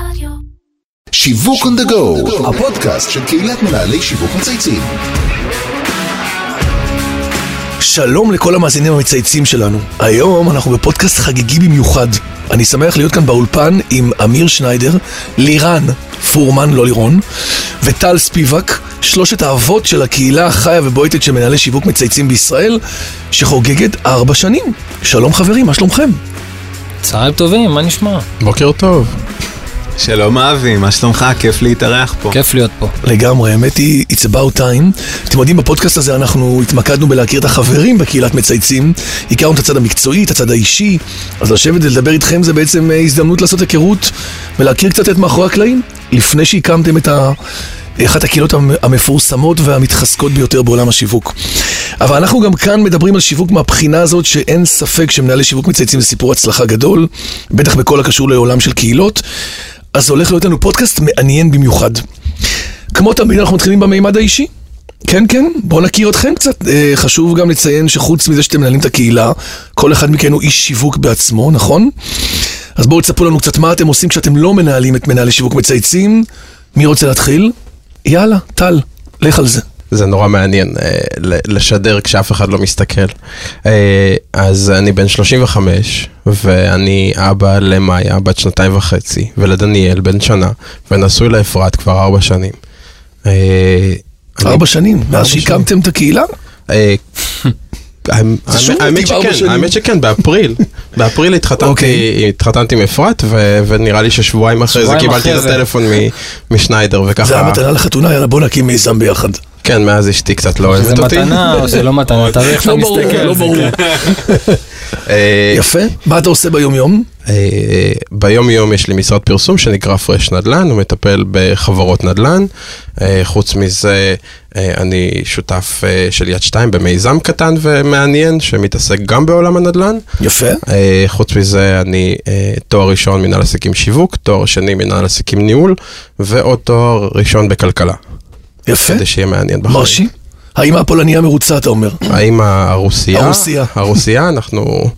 רדיו. שיווק on the go, הפודקאסט של קהילת מנהלי שיווק מצייצים. שלום לכל המאזינים המצייצים שלנו. היום אנחנו בפודקאסט חגיגי במיוחד. אני שמח להיות כאן באולפן עם אמיר שניידר, לירן פורמן, לא לירון, וטל ספיבק, שלושת האבות של הקהילה החיה ובועטת של מנהלי שיווק מצייצים בישראל, שחוגגת ארבע שנים. שלום חברים, מה שלומכם? צהריים טובים, מה נשמע? בוקר טוב. שלום אבי, מה שלומך? כיף להתארח פה. כיף להיות פה. לגמרי, האמת היא, it's about time. אתם יודעים, בפודקאסט הזה אנחנו התמקדנו בלהכיר את החברים בקהילת מצייצים. הכרנו את הצד המקצועי, את הצד האישי, אז לשבת ולדבר איתכם זה בעצם אה, הזדמנות לעשות היכרות ולהכיר קצת את מאחורי הקלעים, לפני שהקמתם את ה... אחת הקהילות המ- המפורסמות והמתחזקות ביותר בעולם השיווק. אבל אנחנו גם כאן מדברים על שיווק מהבחינה הזאת שאין ספק שמנהלי שיווק מצייצים זה סיפור הצלחה גדול, בטח בכל הקשור לעולם של קהילות. אז הולך להיות לנו פודקאסט מעניין במיוחד. כמו תמיד אנחנו מתחילים במימד האישי. כן, כן, בואו נכיר אתכם קצת. אה, חשוב גם לציין שחוץ מזה שאתם מנהלים את הקהילה, כל אחד מכן הוא איש שיווק בעצמו, נכון? אז בואו תספרו לנו קצת מה אתם עושים כשאתם לא מנהלים את מנהלי שיווק מצייצים. מי רוצה להתחיל? יאללה, טל, לך על זה. זה נורא מעניין אה, לשדר כשאף אחד לא מסתכל. אה, אז אני בן 35, ואני אבא למאיה, בת שנתיים וחצי, ולדניאל, בן שנה, ונשוי לאפרת כבר ארבע שנים. אה, אני- ארבע שנים, מאז שהקמתם את הקהילה? אה, האמת- שכן, שנים. האמת שכן, באפריל. באפריל התחתנתי אוקיי. התחתנתי עם אפרת, ונראה לי ששבועיים אחרי זה קיבלתי את. הטלפון משניידר, זה וככה, המתנה לחתונה, יאללה בוא נקים מיזם ביחד. כן, מאז אשתי קצת לא זה אוהבת אותי. מתנה או זה לא מתנה, תלוי איך אתה לא מסתכל. לא על זה, ברור. אה, יפה, מה אתה עושה ביום יום? אה, ביום יום יש לי משרד פרסום שנקרא פרש נדל"ן, הוא מטפל בחברות נדל"ן. אה, חוץ מזה, אני שותף של יד שתיים במיזם קטן ומעניין שמתעסק גם בעולם הנדל"ן. יפה. חוץ מזה, אני תואר ראשון מנהל עסקים שיווק, תואר שני מנהל עסקים ניהול, ועוד תואר ראשון בכלכלה. יפה, כדי שיהיה מעניין בחיים. מרשים. האמא הפולניה מרוצה, אתה אומר. האם הרוסיה? הרוסיה. הרוסיה, אנחנו...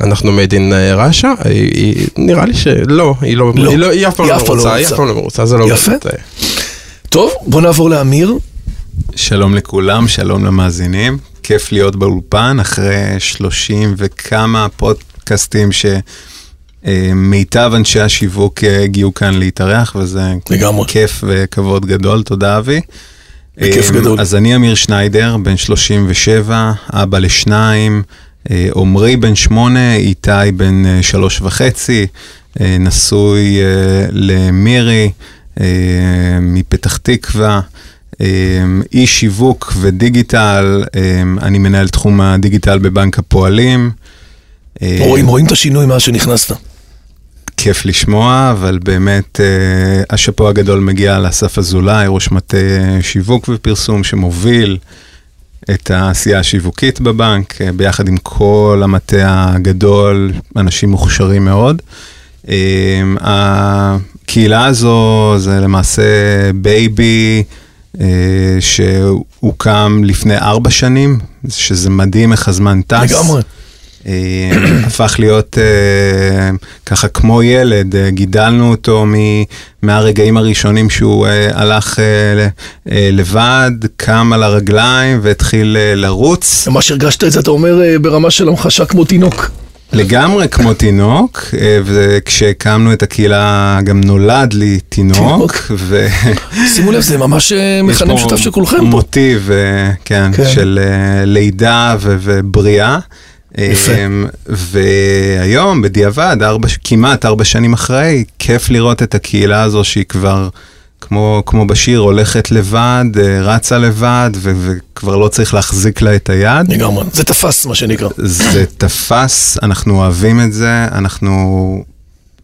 אנחנו made in אה, Russia, היא, היא, נראה לי שלא, היא לא, לא. היא, לא, היא אף פעם לא לא מרוצה, היא. אף פעם לא מרוצה, זה לא יפה. באמת, אה, טוב, בוא נעבור לאמיר. שלום לכולם, שלום למאזינים. כיף להיות באולפן אחרי 30 וכמה פודקאסטים שמיטב אנשי השיווק אה, הגיעו כאן להתארח, וזה לגמרי. כיף וכבוד גדול, תודה אבי. בכיף אה, גדול. אז אני אמיר שניידר, בן 37, אבא לשניים, אה, עמרי בן שמונה, איתי בן אה, שלוש וחצי, אה, נשוי אה, למירי אה, מפתח תקווה. אה, איש שיווק ודיגיטל, אה, אני מנהל תחום הדיגיטל בבנק הפועלים. אה, רואים, רואים את השינוי מאז שנכנסת. כיף לשמוע, אבל באמת אה, השאפו הגדול מגיע לאסף אזולאי, ראש מטה אה, שיווק ופרסום שמוביל את העשייה השיווקית בבנק, אה, ביחד עם כל המטה הגדול, אנשים מוכשרים מאוד. אה, הקהילה הזו זה למעשה baby אה, שהוקם לפני ארבע שנים, שזה מדהים איך הזמן טס. לגמרי. אה, הפך להיות אה, ככה כמו ילד, אה, גידלנו אותו מ- מהרגעים הראשונים שהוא הלך לבד, קם על הרגליים והתחיל לרוץ, ממש הרגשת את זה, אתה אומר, ברמה של המחשה כמו תינוק. לגמרי כמו תינוק, וכשהקמנו את הקהילה גם נולד לי תינוק. ו... שימו לב, זה ממש מכנה משותף של כולכם פה. מוטיב, כן, כן. של לידה ובריאה. יפה. אמ, והיום, בדיעבד, ארבע, כמעט ארבע שנים אחרי, כיף לראות את הקהילה הזו שהיא כבר, כמו, כמו בשיר, הולכת לבד, אה, רצה לבד, ו- וכבר לא צריך להחזיק לה את היד. לגמרי. זה תפס, מה שנקרא. זה תפס, אנחנו אוהבים את זה, אנחנו...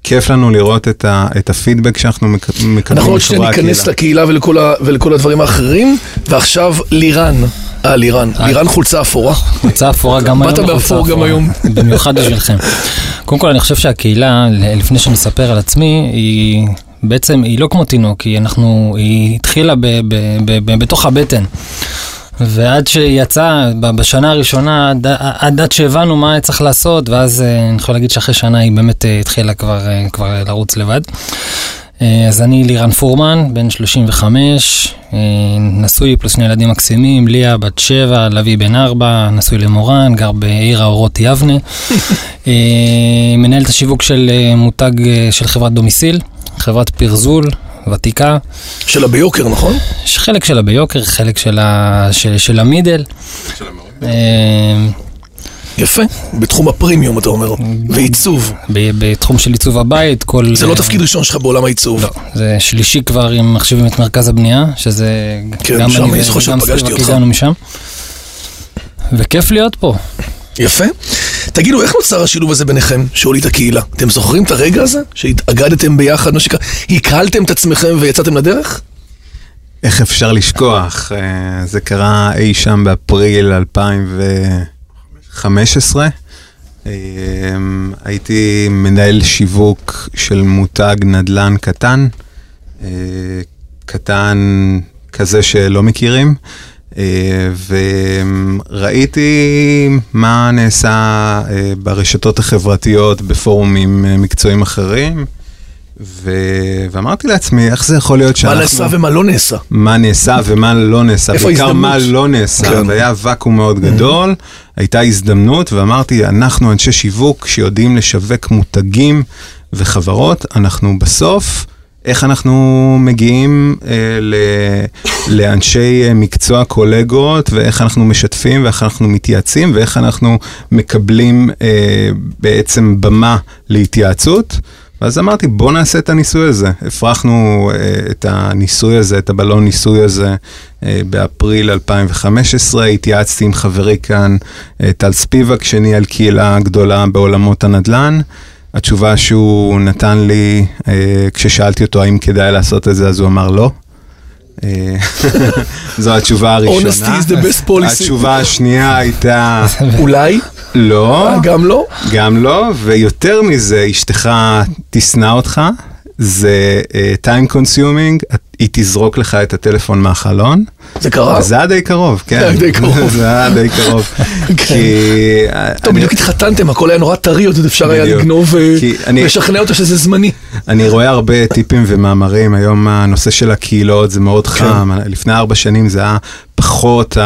כיף לנו לראות את, ה, את הפידבק שאנחנו מק- מקבלים אנחנו עוד מחברי ניכנס הקהילה. לקהילה ולכל ה- ולכל הדברים האחרים, ועכשיו לירן. אה, לירן. לירן חולצה אפורה. חולצה אפורה גם היום. באת באפור גם. היום. במיוחד בשבילכם. קודם כל, אני חושב שהקהילה, לפני שאני אספר על עצמי, היא בעצם, היא לא כמו תינוק, היא אנחנו, היא התחילה ב, ב, ב, ב, בתוך הבטן. ועד שיצא, בשנה הראשונה, עד, עד, עד שהבנו מה צריך לעשות, ואז אה, אני יכול להגיד שאחרי שנה היא באמת אה, התחילה כבר, אה, כבר לרוץ לבד. אה, אז אני לירן פורמן, בן 35, אה, נשוי פלוס שני ילדים מקסימים, ליה בת 7, לוי בן 4, נשוי למורן, גר בעיר האורות יבנה. אה, מנהל את השיווק של מותג של חברת דומיסיל, חברת פרזול, ותיקה. שלה ביוקר, נכון? יש חלק שלה ביוקר, חלק שלה, של, של המידל. אה, יפה, בתחום הפרימיום אתה אומר, ועיצוב. בתחום של עיצוב הבית, כל... זה לא אה, תפקיד ראשון שלך בעולם העיצוב. לא, זה שלישי כבר, אם מחשיבים את מרכז הבנייה, שזה... כן, שם אני זוכר שפגשתי אותך. משם. וכיף להיות פה. יפה. תגידו, איך נוצר השילוב הזה ביניכם, שהוליד הקהילה? אתם זוכרים את הרגע הזה? שהתאגדתם ביחד, מה שנקרא, הקהלתם את עצמכם ויצאתם לדרך? איך אפשר לשכוח? אה, זה קרה אי שם באפריל 2000 ו... 15. אמ, הייתי מנהל שיווק של מותג נדל"ן קטן, אה, קטן כזה שלא מכירים, אה, וראיתי מה נעשה אה, ברשתות החברתיות בפורומים מקצועיים אחרים. ו... ואמרתי לעצמי, איך זה יכול להיות מה שאנחנו... נעשה ומה לא נעשה? מה נעשה ומה לא נעשה, איפה בעיקר? מה לא נעשה, כן. והיה ואקום מאוד גדול, הייתה הזדמנות, ואמרתי, אנחנו אנשי שיווק שיודעים לשווק מותגים וחברות, אנחנו בסוף, איך אנחנו מגיעים אה, ל... לאנשי אה, מקצוע קולגות, ואיך אנחנו משתפים, ואיך אנחנו מתייעצים, ואיך אנחנו מקבלים אה, בעצם במה להתייעצות. ואז אמרתי, בוא נעשה את הניסוי הזה. הפרחנו אה, את הניסוי הזה, את הבלון ניסוי הזה, אה, באפריל 2015. התייעצתי עם חברי כאן, אה, טל ספיבק, שניהל קהילה גדולה בעולמות הנדל"ן. התשובה שהוא נתן לי, כששאלתי אותו האם כדאי לעשות את זה, אז הוא אמר לא. אה, זו התשובה הראשונה. Honesty is the best policy. התשובה השנייה הייתה אולי? לא. אה, גם לא? גם לא, ויותר מזה, אשתך תשנא אותך, זה uh, time consuming, היא תזרוק לך את הטלפון מהחלון. זה קרה? זה היה די קרוב, כן. זה היה די קרוב. זה היה די קרוב. כן. כי... טוב, אני- בדיוק התחתנתם, הכל היה נורא טרי, עוד אפשר היה. לגנוב ולשכנע אותו שזה זמני. אני רואה הרבה טיפים ומאמרים, היום הנושא של הקהילות זה מאוד כן. חם, לפני ארבע שנים זה היה פחות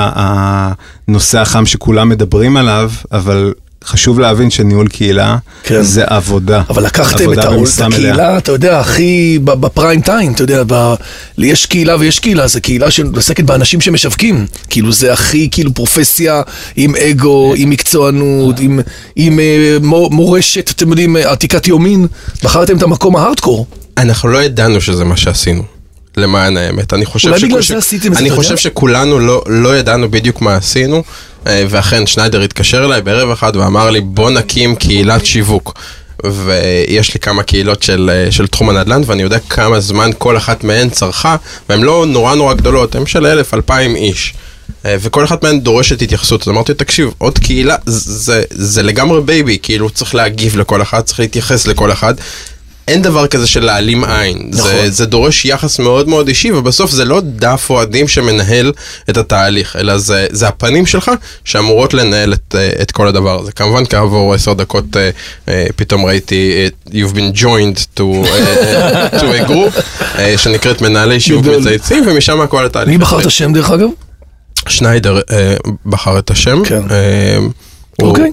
הנושא החם שכולם מדברים עליו, אבל חשוב להבין שניהול קהילה כן. זה עבודה. אבל לקחתם את עבודה העול, את במשרה מלאה. הקהילה, אתה יודע, הכי ב- בפריים טיים, אתה יודע, ב- יש קהילה ויש קהילה, זה קהילה שעוסקת באנשים שמשווקים. כאילו זה הכי, כאילו פרופסיה עם אגו, עם מקצוענות, עם- עם אה, מו- מורשת, אתם יודעים, אה, עתיקת יומין. בחרתם את המקום ההארדקור. אנחנו לא ידענו שזה מה שעשינו. למען האמת, אני חושב אולי שכו- בגלל ש- זה עשיתם את זה, אני? חושב שכולנו לא, לא ידענו בדיוק מה עשינו, ואכן שניידר התקשר אליי בערב אחד ואמר לי בוא נקים קהילת שיווק. ויש לי כמה קהילות של, אה, של תחום הנדל"ן ואני יודע כמה זמן כל אחת מהן צרכה והן לא נורא נורא גדולות, הן של אלף, אלפיים איש. אה, וכל אחת מהן דורשת התייחסות, אז אמרתי, תקשיב, עוד קהילה, זה, זה לגמרי baby, כאילו צריך להגיב לכל אחד, צריך להתייחס לכל אחד. אין דבר כזה של להעלים עין, נכון. זה, זה דורש יחס מאוד מאוד אישי, ובסוף זה לא דף אוהדים שמנהל את התהליך, אלא זה, זה הפנים שלך שאמורות לנהל את, אה, את כל הדבר הזה. כמובן כעבור עשר דקות אה, אה, פתאום ראיתי, אה, you've been joined to, אה, to a group, אה, שנקראת מנהלי שיווק. מצייצים, ומשם הכל התהליך. מי בחר את השם דרך אגב? שניידר אה, בחר את השם. כן. אוקיי.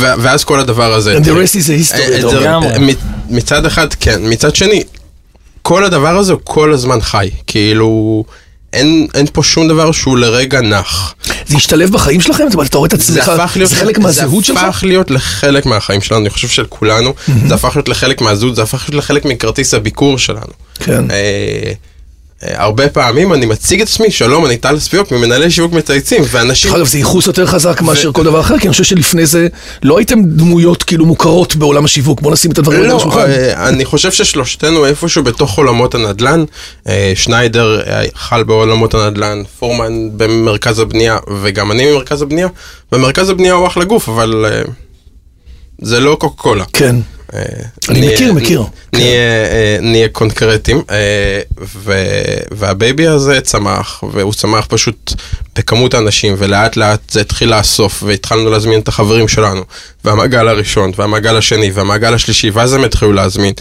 ואז כל הדבר הזה... And the rest is a history, אה, זה-. אה, מצ- מצד אחד, כן. מצד שני, כל הדבר הזה הוא כל הזמן חי. כאילו, אין אין פה שום דבר שהוא לרגע נח. זה השתלב בחיים שלכם? זאת אומרת, אתה רואה את זה עצמך, הפך להיות... זה חלק מהזהות שלך? זה הפך להיות לחלק מהחיים שלנו, אני חושב של כולנו. זה הפך להיות לחלק מהזהות, זה הפך להיות לחלק מכרטיס הביקור שלנו. כן. אה, הרבה פעמים אני מציג את עצמי, שלום, אני טל ספיוק, ממנהלי שיווק מצייצים, ואנשים... דרך אגב, זה ייחוס יותר חזק מאשר כל דבר אחר, כי אני חושב שלפני זה לא הייתם דמויות כאילו מוכרות בעולם השיווק. בוא נשים את הדברים האלה על לא, השולחן. אה, אני חושב ששלושתנו איפשהו בתוך עולמות הנדל"ן. אה, שניידר אה, חל בעולמות הנדל"ן, פורמן במרכז הבנייה, וגם אני ממרכז הבנייה. במרכז הבנייה הוא אחלה גוף, אבל אה, זה לא קוקה קולה. כן. אה, אני נהיה- מכיר, מכיר. נהיה, אה, נהיה קונקרטיים, אה, והבייבי הזה צמח, והוא צמח פשוט בכמות האנשים, ולאט לאט זה התחיל לאסוף, והתחלנו להזמין את החברים שלנו, והמעגל הראשון, והמעגל השני, והמעגל השלישי, ואז הם התחילו להזמין,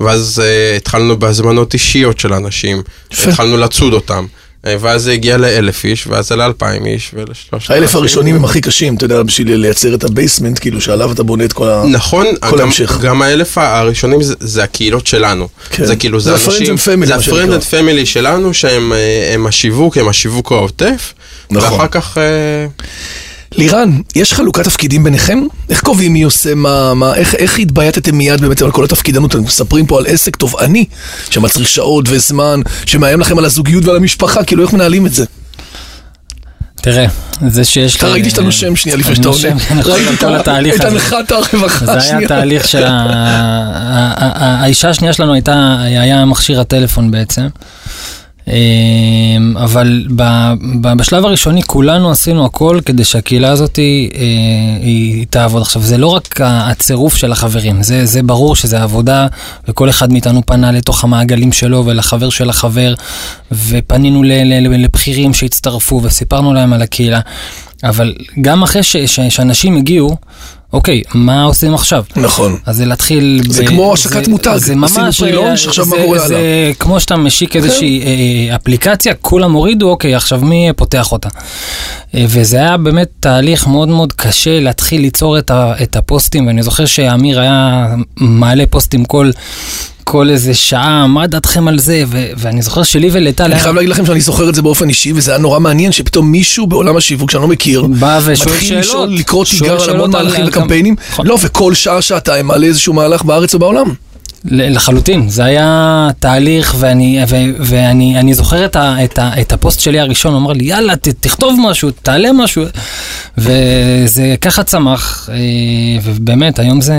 ואז אה, התחלנו בהזמנות אישיות של אנשים. התחלנו לצוד אותם. אה, ואז זה הגיע לאלף איש, ואז זה לאלפיים איש, ולשלושת האלף הראשונים הם הכי קשים, אתה יודע, בשביל לייצר את ה basement, כאילו, שעליו אתה בונה את כל ה... נכון, כל גם, ההמשך. גם האלף הראשונים זה, זה הקהילות שלנו. כן. זה כאילו, זה זה אנשים, family, זה. ה-friend and family שלנו, שהם אה, הם השיווק, הם השיווק העוטף. נכון. ואחר כך, אה, לירן, יש חלוקת תפקידים ביניכם? איך קובעים מי עושה מה, מה איך, איך התבייתתם מיד באמת על כל התפקידנות? אתם מספרים פה על עסק תובעני, שמצריך שעות וזמן, שמאיים לכם על הזוגיות ועל המשפחה, כאילו איך מנהלים את זה? תראה, זה שיש... אתה ראיתי שאתה נושם שנייה לפני שאתה עונה. ראיתי את כל התהליך את הזה. הנחת הרווחה זה היה. תהליך האישה השנייה שלנו הייתה, היה מכשיר הטלפון בעצם. אמ, אבל בשלב הראשוני כולנו עשינו הכל כדי שהקהילה הזאת היא, אה, היא תעבוד. עכשיו, זה לא רק הצירוף של החברים, זה, זה ברור שזה עבודה, וכל אחד מאיתנו פנה לתוך המעגלים שלו ולחבר של החבר, ופנינו לבכירים שהצטרפו וסיפרנו להם על הקהילה. אבל גם אחרי ש- ש- שאנשים הגיעו, אוקיי, מה עושים עכשיו? נכון. אז זה להתחיל... זה כמו השקת מותג. זה עשינו ממש... פרילונש, אה, עכשיו מה זה- קורה זה הלאה? כמו שאתה משיק איזושהי אה, אפליקציה, כולם הורידו, אוקיי, עכשיו מי פותח אותה? אה, וזה היה באמת תהליך מאוד מאוד קשה להתחיל ליצור את, ה, את הפוסטים, ואני זוכר שאמיר היה מעלה פוסטים כל... כל איזה שעה, מה דעתכם על זה? ו- ואני זוכר שלי ולטל אני חייב להגיד לכם שאני זוכר את זה באופן אישי, וזה היה נורא מעניין שפתאום מישהו בעולם השיווק שאני לא מכיר, בא ושואל מתחיל שאלות. לשאול, לקרוא תיגר על המון מהלכים וקמפיינים. נכון. לא, וכל שעה, שעתיים מעלה איזשהו מהלך בארץ או בעולם. לחלוטין, זה היה תהליך ואני, ו, ואני אני זוכר את, ה, את, ה, את הפוסט שלי הראשון, הוא אמר לי יאללה ת, תכתוב משהו, תעלה משהו וזה ככה צמח אה, ובאמת היום זה,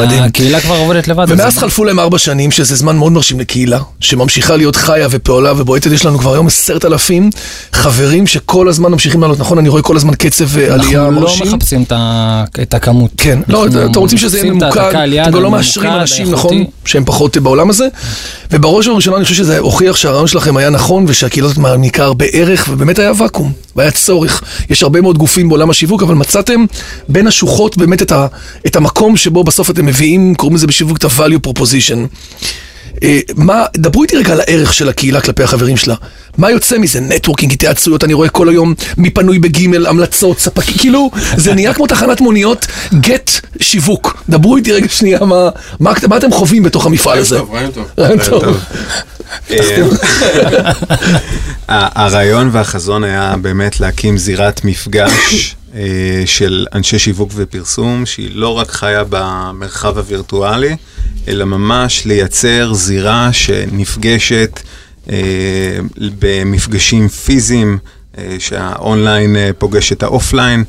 מדהים. הקהילה כבר עובדת לבד. ומאז אז- חלפו להם ארבע שנים, שזה זמן מאוד מרשים לקהילה, שממשיכה להיות חיה ופעולה ובועטת. יש לנו כבר היום עשרת אלפים חברים שכל הזמן ממשיכים לעלות. נכון, אני רואה כל הזמן קצב אה, עלייה אנחנו לא מרשים. מחפשים את, ה, את הכמות. כן, לא, אנחנו אתם רוצים שזה יהיה ממוקד, אתם גם לא מאשרים אנשים, האיכותי. שהם פחות בעולם הזה. ובראש ובראשונה אני חושב שזה הוכיח שהרעיון שלכם היה נכון ושהקהילה הזאת מעניקה הרבה ערך, ובאמת היה ואקום, והיה צורך. יש הרבה מאוד גופים בעולם השיווק, אבל מצאתם בין השוחות באמת את, ה, את המקום שבו בסוף אתם מביאים, קוראים לזה בשיווק את ה-value proposition. אה, מה, דברו איתי רגע על הערך של הקהילה כלפי החברים שלה. מה יוצא מזה? נטוורקינג, התייעצויות, אני רואה כל היום מי פנוי בגימל, המלצות, ספקים, כאילו, זה נהיה כמו תחנת מוניות, גט שיווק. דברו איתי רגע שנייה, מה, מה, מה אתם חווים בתוך המפעל הזה? רעיון טוב. רעיון טוב. אה, ה- הרעיון והחזון היה באמת להקים זירת מפגש אה, של אנשי שיווק ופרסום, שהיא לא רק חיה במרחב הווירטואלי, אלא ממש לייצר זירה שנפגשת אה, במפגשים פיזיים, אה, שהאונליין אה, פוגש את האופליין.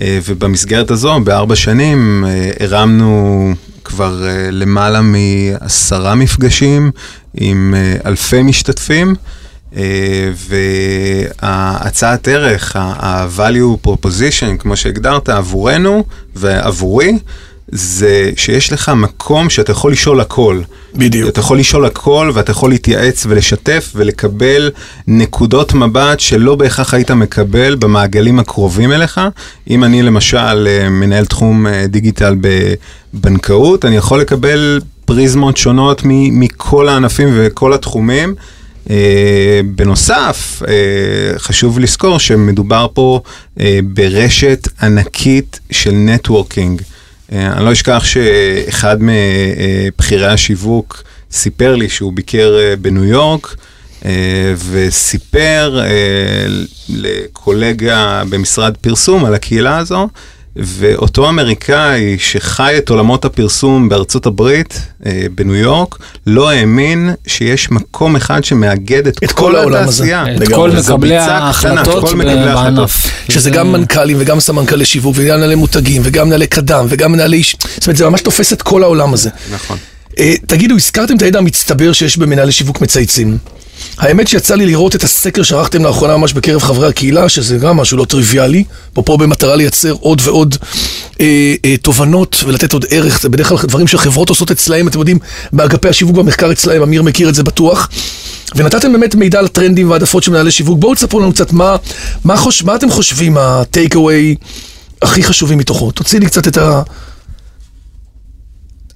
אה, ובמסגרת הזו, בארבע שנים, אה, הרמנו כבר אה, למעלה מעשרה מפגשים עם אה, אלפי משתתפים, אה, וההצעת ערך, ה-value proposition, כמו שהגדרת, עבורנו ועבורי, זה שיש לך מקום שאתה יכול לשאול הכל. בדיוק. אתה יכול לשאול הכל ואתה יכול להתייעץ ולשתף ולקבל נקודות מבט שלא בהכרח היית מקבל במעגלים הקרובים אליך. אם אני למשל אה, מנהל תחום אה, דיגיטל בבנקאות, אני יכול לקבל פריזמות שונות מכל הענפים וכל התחומים. Uh, בנוסף, uh, חשוב לזכור שמדובר פה uh, ברשת ענקית של נטוורקינג. Uh, אני לא אשכח שאחד מבכירי השיווק סיפר לי שהוא ביקר uh, בניו יורק uh, וסיפר לקולגה במשרד פרסום על הקהילה הזו. ואותו אמריקאי שחי את עולמות הפרסום בארצות הברית, אה, בניו יורק, לא האמין שיש מקום אחד שמאגד את, את כל, כל העולם הזה. התעשייה. את לגמרי. כל מקבלי ההחלטות. בענף. שזה זה- גם מנכ"לים וגם סמנכ"לי שיווק וגם מנהלי מותגים וגם מנהלי קדם וגם מנהלי איש, זאת אומרת זה ממש תופס את כל העולם הזה. נכון. אה, תגידו, הזכרתם את הידע המצטבר שיש במנהלי שיווק מצייצים. האמת שיצא לי לראות את הסקר שערכתם לאחרונה ממש בקרב חברי הקהילה, שזה גם משהו לא טריוויאלי, פה במטרה לייצר עוד ועוד אה, אה, תובנות ולתת עוד ערך, זה בדרך כלל דברים שחברות עושות אצלהם, אתם יודעים, באגפי השיווק במחקר אצלהם, אמיר מכיר את זה בטוח. ונתתם באמת מידע על הטרנדים והעדפות של מנהלי שיווק, בואו תספרו לנו קצת מה, מה, חוש, מה אתם חושבים הטייק אווי הכי חשובים מתוכו, תוציא לי קצת את ה...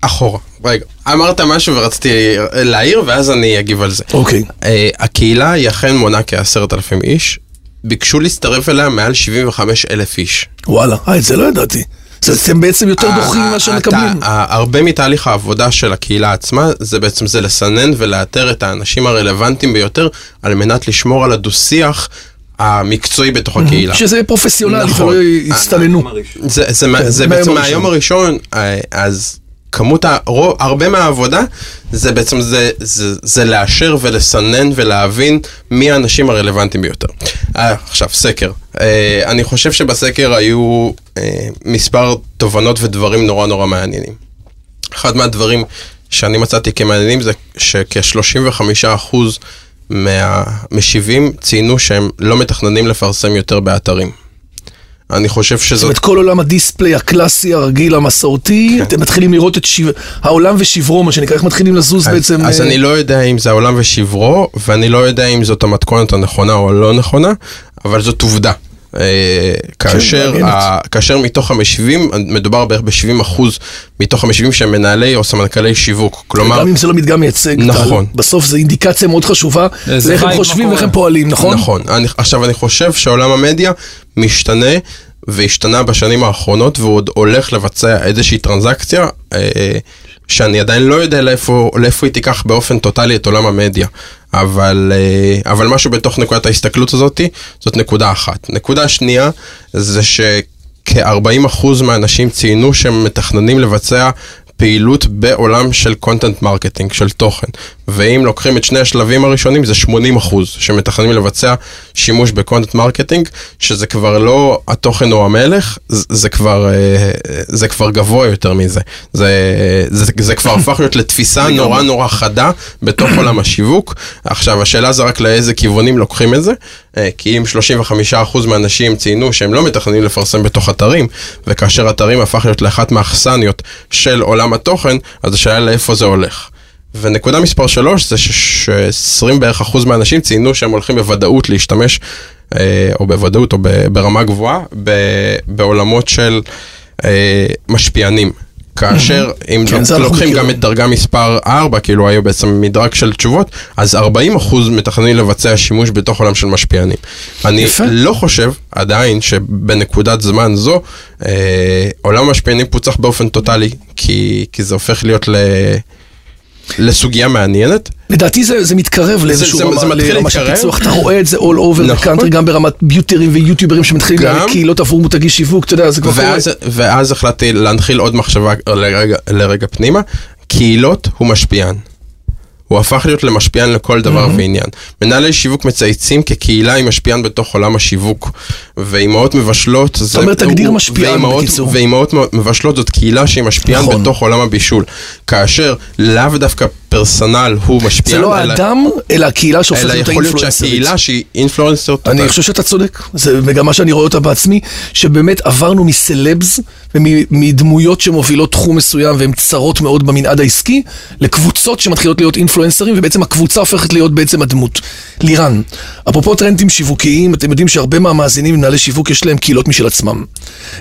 אחורה. רגע, אמרת משהו ורציתי להעיר ואז אני אגיב על זה. אוקיי. אה, הקהילה היא אכן מונה כעשרת אלפים איש, ביקשו להצטרף אליה מעל 75 אלף איש. וואלה, אה, את זה לא ידעתי. זה אתם בעצם יותר דוחים ממה ה- שמקבלים. הרבה מתהליך העבודה של הקהילה עצמה, זה בעצם זה לסנן ולאתר את האנשים הרלוונטיים ביותר, על מנת לשמור על הדו-שיח המקצועי בתוך הקהילה. שזה פרופסיונלי נכון. ולא יצטננו. זה, זה, כן, זה בעצם. מהיום הראשון, אה, אז כמות, הרוב, הרבה מהעבודה, זה בעצם זה, זה, זה לאשר ולסנן ולהבין מי האנשים הרלוונטיים ביותר. אה, עכשיו, סקר. אה, אני חושב שבסקר היו אה, מספר תובנות ודברים נורא נורא מעניינים. אחד מהדברים שאני מצאתי כמעניינים זה שכ-35% מהמשיבים ציינו שהם לא מתכננים לפרסם יותר באתרים. אני חושב זאת שזאת אומרת, כל עולם הדיספליי הקלאסי, הרגיל, המסורתי, כן. אתם מתחילים לראות את שיו- העולם ושברו, מה שנקרא, איך מתחילים לזוז אז, בעצם... אז אה, אני לא יודע אם זה העולם ושברו, ואני לא יודע אם זאת המתכונת הנכונה או לא נכונה, אבל זאת עובדה. אה, כאשר, מעניינת. ה, כאשר מתוך המשיבים, מדובר בערך ב-70 אחוז מתוך המשיבים שהם מנהלי או סמנכ"לי שיווק. כלומר, גם אם זה לא מדגם מייצג, טל, נכון. בסוף זו אינדיקציה מאוד חשובה, זה לאיך הם חושבים. ואיך הם פועלים, נכון? נכון. אני, עכשיו, אני חושב שעולם המדיה משתנה, והשתנה בשנים האחרונות, והוא עוד הולך לבצע איזושהי טרנזקציה, אה, שאני עדיין לא יודע לאיפה, לאיפה היא תיקח באופן טוטאלי את עולם המדיה. אבל, אה, אבל משהו בתוך נקודת ההסתכלות הזאת, זאת נקודה אחת. נקודה שנייה, זה שכ-40% מהאנשים ציינו שהם מתכננים לבצע פעילות בעולם של content marketing, של תוכן. ואם לוקחים את שני השלבים הראשונים, זה 80 אחוז שמתכננים לבצע שימוש ב content marketing, שזה כבר לא התוכן הוא המלך, זה, כבר, אה, זה כבר גבוה יותר מזה. זה, זה, זה כבר הפך להיות לתפיסה נורא נורא חדה בתוך עולם השיווק. עכשיו, השאלה זה רק לאיזה כיוונים לוקחים את זה, כי אם 35% מהאנשים ציינו שהם לא מתכננים לפרסם בתוך אתרים, וכאשר אתרים הפך להיות לאחת מהאכסניות של עולם התוכן, אז השאלה לאיפה זה הולך. ונקודה מספר 3 זה ש-20 בערך אחוז מהאנשים ציינו שהם הולכים בוודאות להשתמש, אה, או בוודאות או ברמה גבוהה, בעולמות של אה, משפיענים. כאשר אם כן, זה אנחנו לוקחים גם מכירים. את דרגה מספר 4, כאילו היו בעצם מדרג של תשובות, אז 40 אחוז מתכננים לבצע שימוש בתוך עולם של משפיענים. אני יפה. לא חושב עדיין שבנקודת זמן זו, אה, עולם המשפיענים פוצח באופן טוטאלי, כי, כי זה הופך להיות ל... לסוגיה מעניינת. לדעתי זה, זה מתקרב לאיזשהו רמה, זה מתחיל לרמה של. פיצוח, אתה רואה את זה all over the נכון. country, גם ברמת ביוטרים ויוטיוברים שמתחילים גם. קהילות עבור מותגי שיווק, אתה יודע, זה כבר קורה. ואז, ואז החלטתי להנחיל עוד מחשבה לרגע, לרגע פנימה, קהילות הוא משפיען. הוא הפך להיות למשפיען לכל דבר Mm-hmm. ועניין. מנהלי שיווק מצייצים כקהילה עם משפיען בתוך עולם השיווק. ואימהות מבשלות... זאת אומרת, תגדיר משפיען, בקיצור. ואימהות מבשלות זאת קהילה שהיא משפיען נכון. בתוך עולם הבישול. כאשר לאו דווקא פרסונל הוא משפיען, זה לא אלא- האדם, אלא הקהילה שהופכת אלא להיות יכול להיות האינפלואנסרית. שהקהילה שהיא אינפלואנסר אני. חושב שאתה צודק, זה מגמה שאני רואה אותה בעצמי, שבאמת עברנו מסלבס ומדמויות שמובילות תחום מסוים והן צרות מאוד במנעד העסקי, לקבוצות שמתחילות להיות אינפלואנסרים, ובעצם הקבוצה הופכת להיות בעצם הדמות. לירן, אפרופו טרנדים שיווקיים, אתם יודעים שהרבה מהמאזינים מנהלי שיווק יש להם קהילות משל עצמם.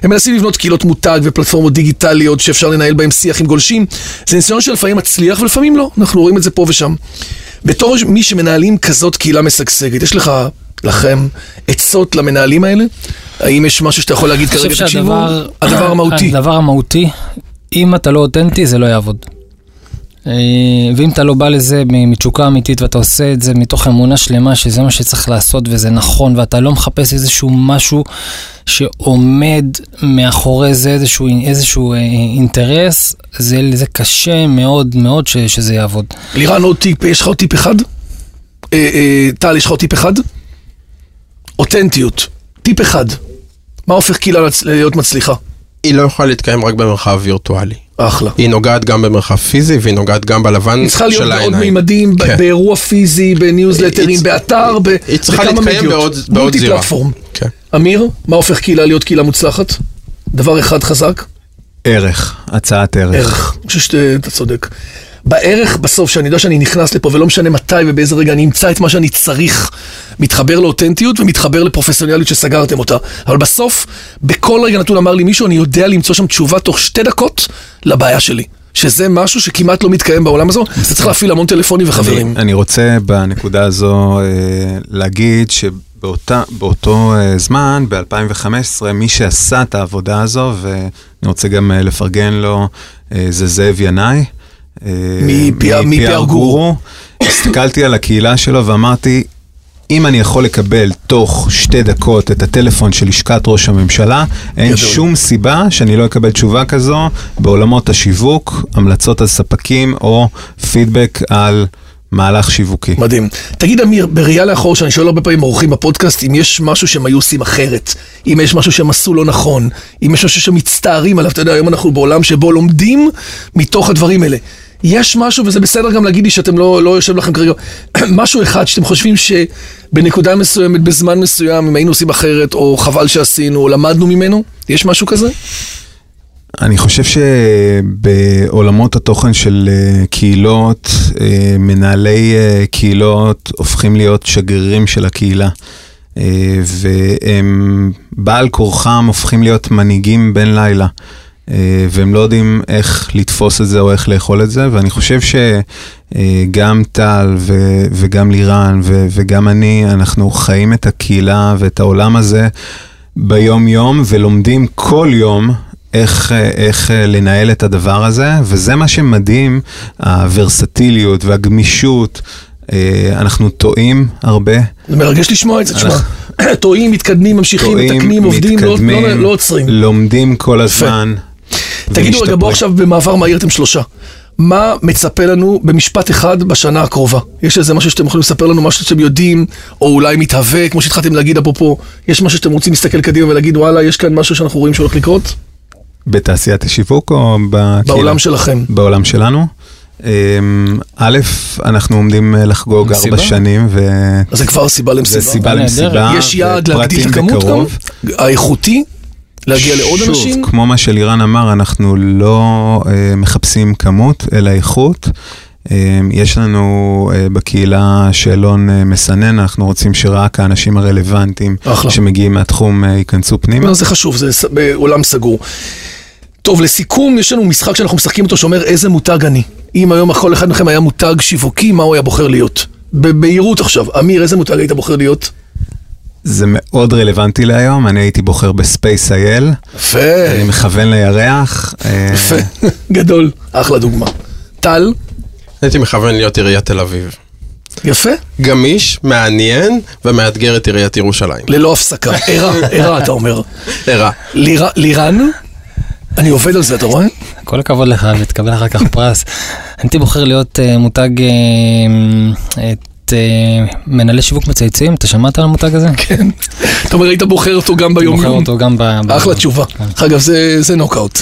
הם מנסים לבנות קהילות מותג ופלטפורמות דיגיטליות שאפשר לנהל בהם שיח עם גולשים. זה ניסיון שלפעמים מצליח ולפעמים לא, אנחנו רואים את זה פה ושם. בתור מי שמנהלים כזאת קהילה משגשגת, יש לך, לכם, עצות למנהלים האלה? האם יש משהו שאתה יכול להגיד אני כרגע, חושב תקשיבו? שהדבר... הדבר המהותי. הדבר המהותי, אם אתה לא אותנטי, זה לא יעבוד. אה, ואם אתה לא בא לזה מתשוקה אמיתית ואתה עושה את זה מתוך אמונה שלמה שזה מה שצריך לעשות וזה נכון ואתה לא מחפש איזשהו משהו שעומד מאחורי זה איזשהו, איזשהו אה, אינטרס, זה, זה קשה מאוד מאוד ש, שזה יעבוד. לירן, עוד טיפ, יש לך עוד טיפ אחד? אה, אה, טל, יש לך עוד טיפ אחד? אותנטיות, טיפ אחד. מה הופך קהילה להיות מצליחה? היא לא יכולה להתקיים רק במרחב וירטואלי. אחלה. היא נוגעת גם במרחב פיזי והיא נוגעת גם בלבן היא צריכה להיות של בעוד העיניים. מימדים, כן. באירוע פיזי, בניוזלטרים, היא- באתר, ב- היא צריכה להתקיים מדיות. בעוד- בעוד זירה. פלטפורם. כן. אמיר, מה הופך קהילה להיות קהילה מוצלחת? דבר אחד חזק, ערך, הצעת ערך. ערך. אני חושב שאתה צודק. בערך בסוף, שאני יודע שאני נכנס לפה ולא משנה מתי ובאיזה רגע אני אמצא את מה שאני צריך, מתחבר לאותנטיות ומתחבר לפרופסיונליות שסגרתם אותה. אבל בסוף, בכל רגע נתון אמר לי מישהו, אני יודע למצוא שם תשובה תוך שתי דקות לבעיה שלי. שזה משהו שכמעט לא מתקיים בעולם הזו, אתה צריך להפעיל המון טלפונים וחברים. אני, אני רוצה בנקודה הזו אה, להגיד שבאותה, באותו אה, זמן, ב-2015, מי שעשה את העבודה הזו, ואני רוצה גם אה, לפרגן לו, אה, זה זאב ינאי. אה, מ-PR מ-PR גורו. הסתכלתי על הקהילה שלו ואמרתי, אם אני יכול לקבל תוך שתי דקות את הטלפון של לשכת ראש הממשלה, אין גדול. שום סיבה שאני לא אקבל תשובה כזו בעולמות השיווק, המלצות על ספקים או פידבק על מהלך שיווקי. מדהים. תגיד אמיר, בראייה לאחור, שאני שואל הרבה פעמים אורחים בפודקאסט, אם יש משהו שהם היו עושים אחרת, אם יש משהו שהם עשו לא נכון, אם יש משהו שמצטערים עליו, אתה יודע, היום אנחנו בעולם שבו לומדים מתוך הדברים האלה. יש משהו, וזה בסדר גם להגיד לי שאתם לא, לא יושב לכם כרגע, משהו אחד שאתם חושבים שבנקודה מסוימת, בזמן מסוים, אם היינו עושים אחרת, או חבל שעשינו, או למדנו ממנו? יש משהו כזה? אני חושב שבעולמות התוכן של אה, קהילות, אה, מנהלי אה, קהילות הופכים להיות שגרירים של הקהילה. והם בעל כורחם הופכים להיות מנהיגים בן לילה. אה, והם לא יודעים איך לתפוס את זה או איך לאכול את זה, ואני חושב שגם טל ו- וגם לירן ו- וגם אני, אנחנו חיים את הקהילה ואת העולם הזה ביום יום ולומדים כל יום איך, אה, איך אה, לנהל את הדבר הזה, וזה מה שמדהים, הוורסטיליות והגמישות. אה, אנחנו טועים הרבה. זה מרגש לשמוע את זה, תשמע. טועים, מתקדמים, ממשיכים, מתקנים, עובדים, לא- לא- לא עוצרים. לומדים כל הזמן. תגידו רגע. בואו עכשיו במעבר מהיר אתם שלושה. מה מצפה לנו במשפט אחד בשנה הקרובה? יש איזה משהו שאתם יכולים לספר לנו, משהו שאתם יודעים, או אולי מתהווה, כמו שהתחלתם להגיד אפרופו, יש משהו שאתם רוצים להסתכל קדימה ולהגיד, וואלה, יש כאן משהו שאנחנו רואים שהולך לקרות? בתעשיית השיווק או בקהילה? בעולם שלכם. בעולם שלנו. אמ, א', אנחנו עומדים לחגוג? ארבע שנים, ו... אז זה כבר סיבה זה למסיבה. סיבה נהדרת. למסיבה. יש יעד להגדיל את הכמות גם? האיכותי? להגיע לעוד אנשים? שוב, כמו מה שלירן אמר, אנחנו לא אה, מחפשים כמות, אלא איכות. אה, יש לנו אה, בקהילה שאלון אה, מסנן, אנחנו רוצים שרק האנשים הרלוונטיים אחלה. שמגיעים מהתחום ייכנסו פנימה. לא, זה חשוב, זה ס- בעולם סגור. טוב, לסיכום, יש לנו משחק שאנחנו משחקים אותו שאומר איזה מותג אני. אם היום כל אחד מכם היה מותג שיווקי, מה הוא היה בוחר להיות? בבהירות עכשיו. אמיר, איזה מותג היית בוחר להיות? זה מאוד רלוונטי להיום, אני הייתי בוחר ב SpaceIL, יפה, אני מכוון לירח. אה, יפה, גדול, אחלה דוגמה. טל, הייתי מכוון להיות עיריית תל אביב. יפה, גמיש, מעניין ומאתגר את עיריית ירושלים. ללא הפסקה. ערה, ערה אתה אומר. ערה. ליר- לירן, אני עובד על זה, אתה רואה? כל הכבוד לך ותקבל אחר כך פרס. הייתי בוחר להיות אה, מותג, אה, את אה, מנהלי שיווק מצייצים, אתה שמעת על המותג הזה? כן. אתה אומר, היית בוחר אותו גם ביום בוחר? אותו גם ב... אחלה תשובה. כן. אגב, זה, זה נוקאוט.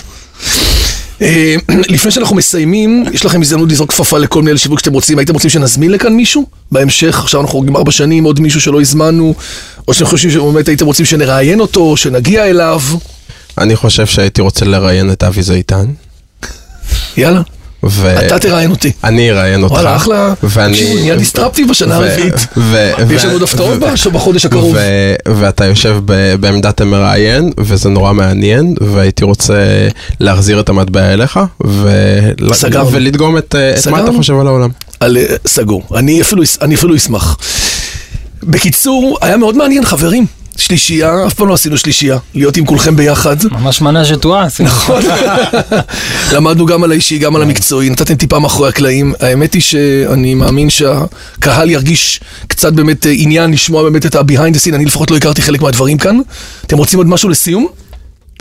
אה, לפני שאנחנו מסיימים, יש לכם הזדמנות לזרוק כפפה לכל מנהל שיווק שאתם רוצים. הייתם רוצים שנזמין לכאן מישהו? בהמשך, עכשיו אנחנו חוגגים ארבע שנים, עוד מישהו שלא הזמנו, או שאתם חושבים שבאמת הייתם רוצים שנראיין אותו, או שנגיע אליו. אני חושב שהייתי רוצה לראיין את אבי זיתן. יאללה, ו... אתה תראיין אותי. אני אראיין אותך. וואלה, אחלה. ואני... תקשיבו, נהיה דיסטרפטיב בשנה ו- הרביעית. ו- ויש ו- לנו עוד הפתעות ו- בחודש הקרוב. ו- ואתה יושב בעמדת המראיין, וזה נורא מעניין, והייתי רוצה להחזיר את המטבע אליך, ול- סגרנו. ולדגום את, את מה אתה? חושב על העולם. על, אה, סגור. אני אפילו, אני אפילו אשמח. בקיצור, היה מאוד מעניין, חברים. שלישייה, אף פעם לא עשינו שלישייה. להיות עם כולכם ביחד. ממש מנה שטועה. נכון. למדנו גם על האישי, גם על המקצועי, נתתם טיפה מאחורי הקלעים. האמת היא שאני מאמין שהקהל ירגיש קצת באמת אה, עניין לשמוע באמת את ה-behind the scene, אני לפחות לא הכרתי חלק מהדברים כאן. אתם רוצים עוד משהו לסיום?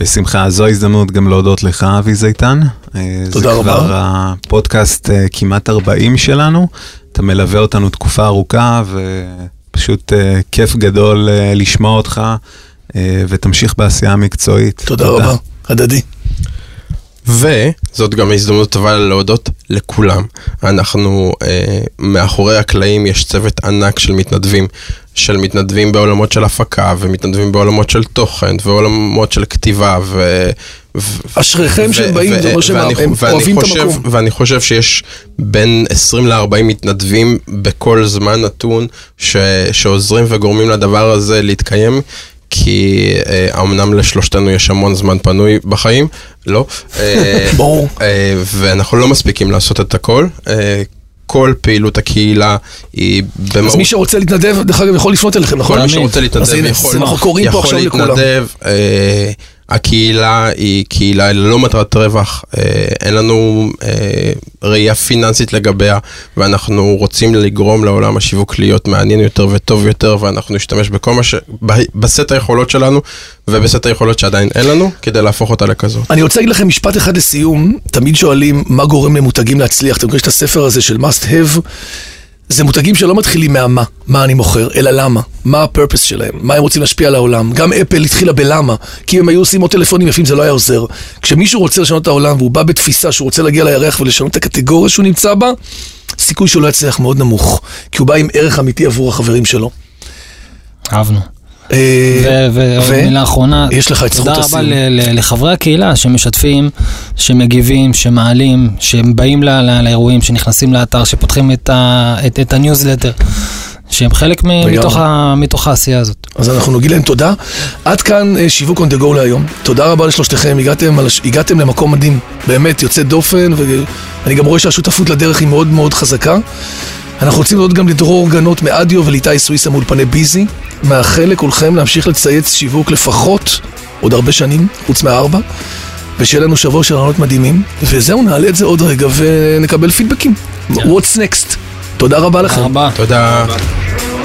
בשמחה, זו הזדמנות גם להודות לך, אבי זיתן. אה, תודה זה רבה. כבר הפודקאסט אה, כמעט 40 שלנו. אתה מלווה אותנו תקופה ארוכה, ופשוט אה, כיף גדול אה, לשמוע אותך, אה, ותמשיך בעשייה המקצועית. תודה רבה, הדדי. וזאת גם הזדמנות טובה להודות לכולם. אנחנו, אה, מאחורי הקלעים יש צוות ענק של מתנדבים, של מתנדבים בעולמות של הפקה, ומתנדבים בעולמות של תוכן, ועולמות של כתיבה, ו... אשריכם שהם באים, זה אומר שהם אוהבים את המקום. ואני חושב שיש בין 20 ל-40 מתנדבים בכל זמן נתון ש, שעוזרים וגורמים לדבר הזה להתקיים. כי אה, אמנם לשלושתנו יש המון זמן פנוי בחיים, לא, אה, ברור. אה, ואנחנו לא מספיקים לעשות את הכל. כל פעילות הקהילה היא במהות... אז מי שרוצה להתנדב, דרך אגב, יכול לפנות אליכם, נכון? כל מי. שרוצה להתנדב יכול. להתנדב. הקהילה היא קהילה ללא מטרת רווח, אה, אין לנו אה, ראייה פיננסית לגביה, ואנחנו רוצים לגרום לעולם השיווק להיות מעניין יותר וטוב יותר, ואנחנו נשתמש בכל מה ש... בסט היכולות שלנו, ובסט היכולות שעדיין אין לנו, כדי להפוך אותה לכזאת. אני רוצה להגיד לכם משפט אחד לסיום, תמיד שואלים מה גורם למותגים להצליח. אתם מכירים את הספר הזה של must have? זה מותגים שלא מתחילים מהמה, מה אני מוכר, אלא למה, מה הפרפס שלהם, מה הם רוצים להשפיע על העולם. גם אפל התחילה בלמה, כי אם הם היו עושים עוד טלפונים יפים זה לא היה עוזר. כשמישהו רוצה לשנות את העולם והוא בא בתפיסה שהוא רוצה להגיע לירח ולשנות את הקטגוריה שהוא נמצא בה, סיכוי שהוא לא יצליח מאוד נמוך, כי הוא בא עם ערך אמיתי עבור החברים שלו. אהבנו. אה, ו- ועוד ו- מילה אחרונה, יש לך את זכות תודה רבה הסיום. ל- ל- לחברי הקהילה שמשתפים, שמגיבים, שמעלים, ל- ל- לאירועים, שנכנסים לאתר, שפותחים את הניוזלטר, שהם חלק. מתוך ה- מתוך העשייה הזאת. אז אנחנו נגיד להם תודה. עד כאן אה, שיווק on the go להיום. תודה רבה לשלושתכם, הגעתם למקום מדהים, באמת יוצא דופן, ואני גם רואה שהשותפות לדרך היא מאוד מאוד חזקה. אנחנו רוצים להודות גם לדרור גנות מאדיו ולאיתי סוויסה מאולפני ביזי. מאחל לכולכם להמשיך לצייץ שיווק לפחות עוד הרבה שנים, חוץ מהארבע, ושיהיה לנו שבוע של רעיונות מדהימים. וזהו, נעלה את זה עוד רגע ונקבל פידבקים. What's next? תודה רבה לכם. תודה רבה. תודה.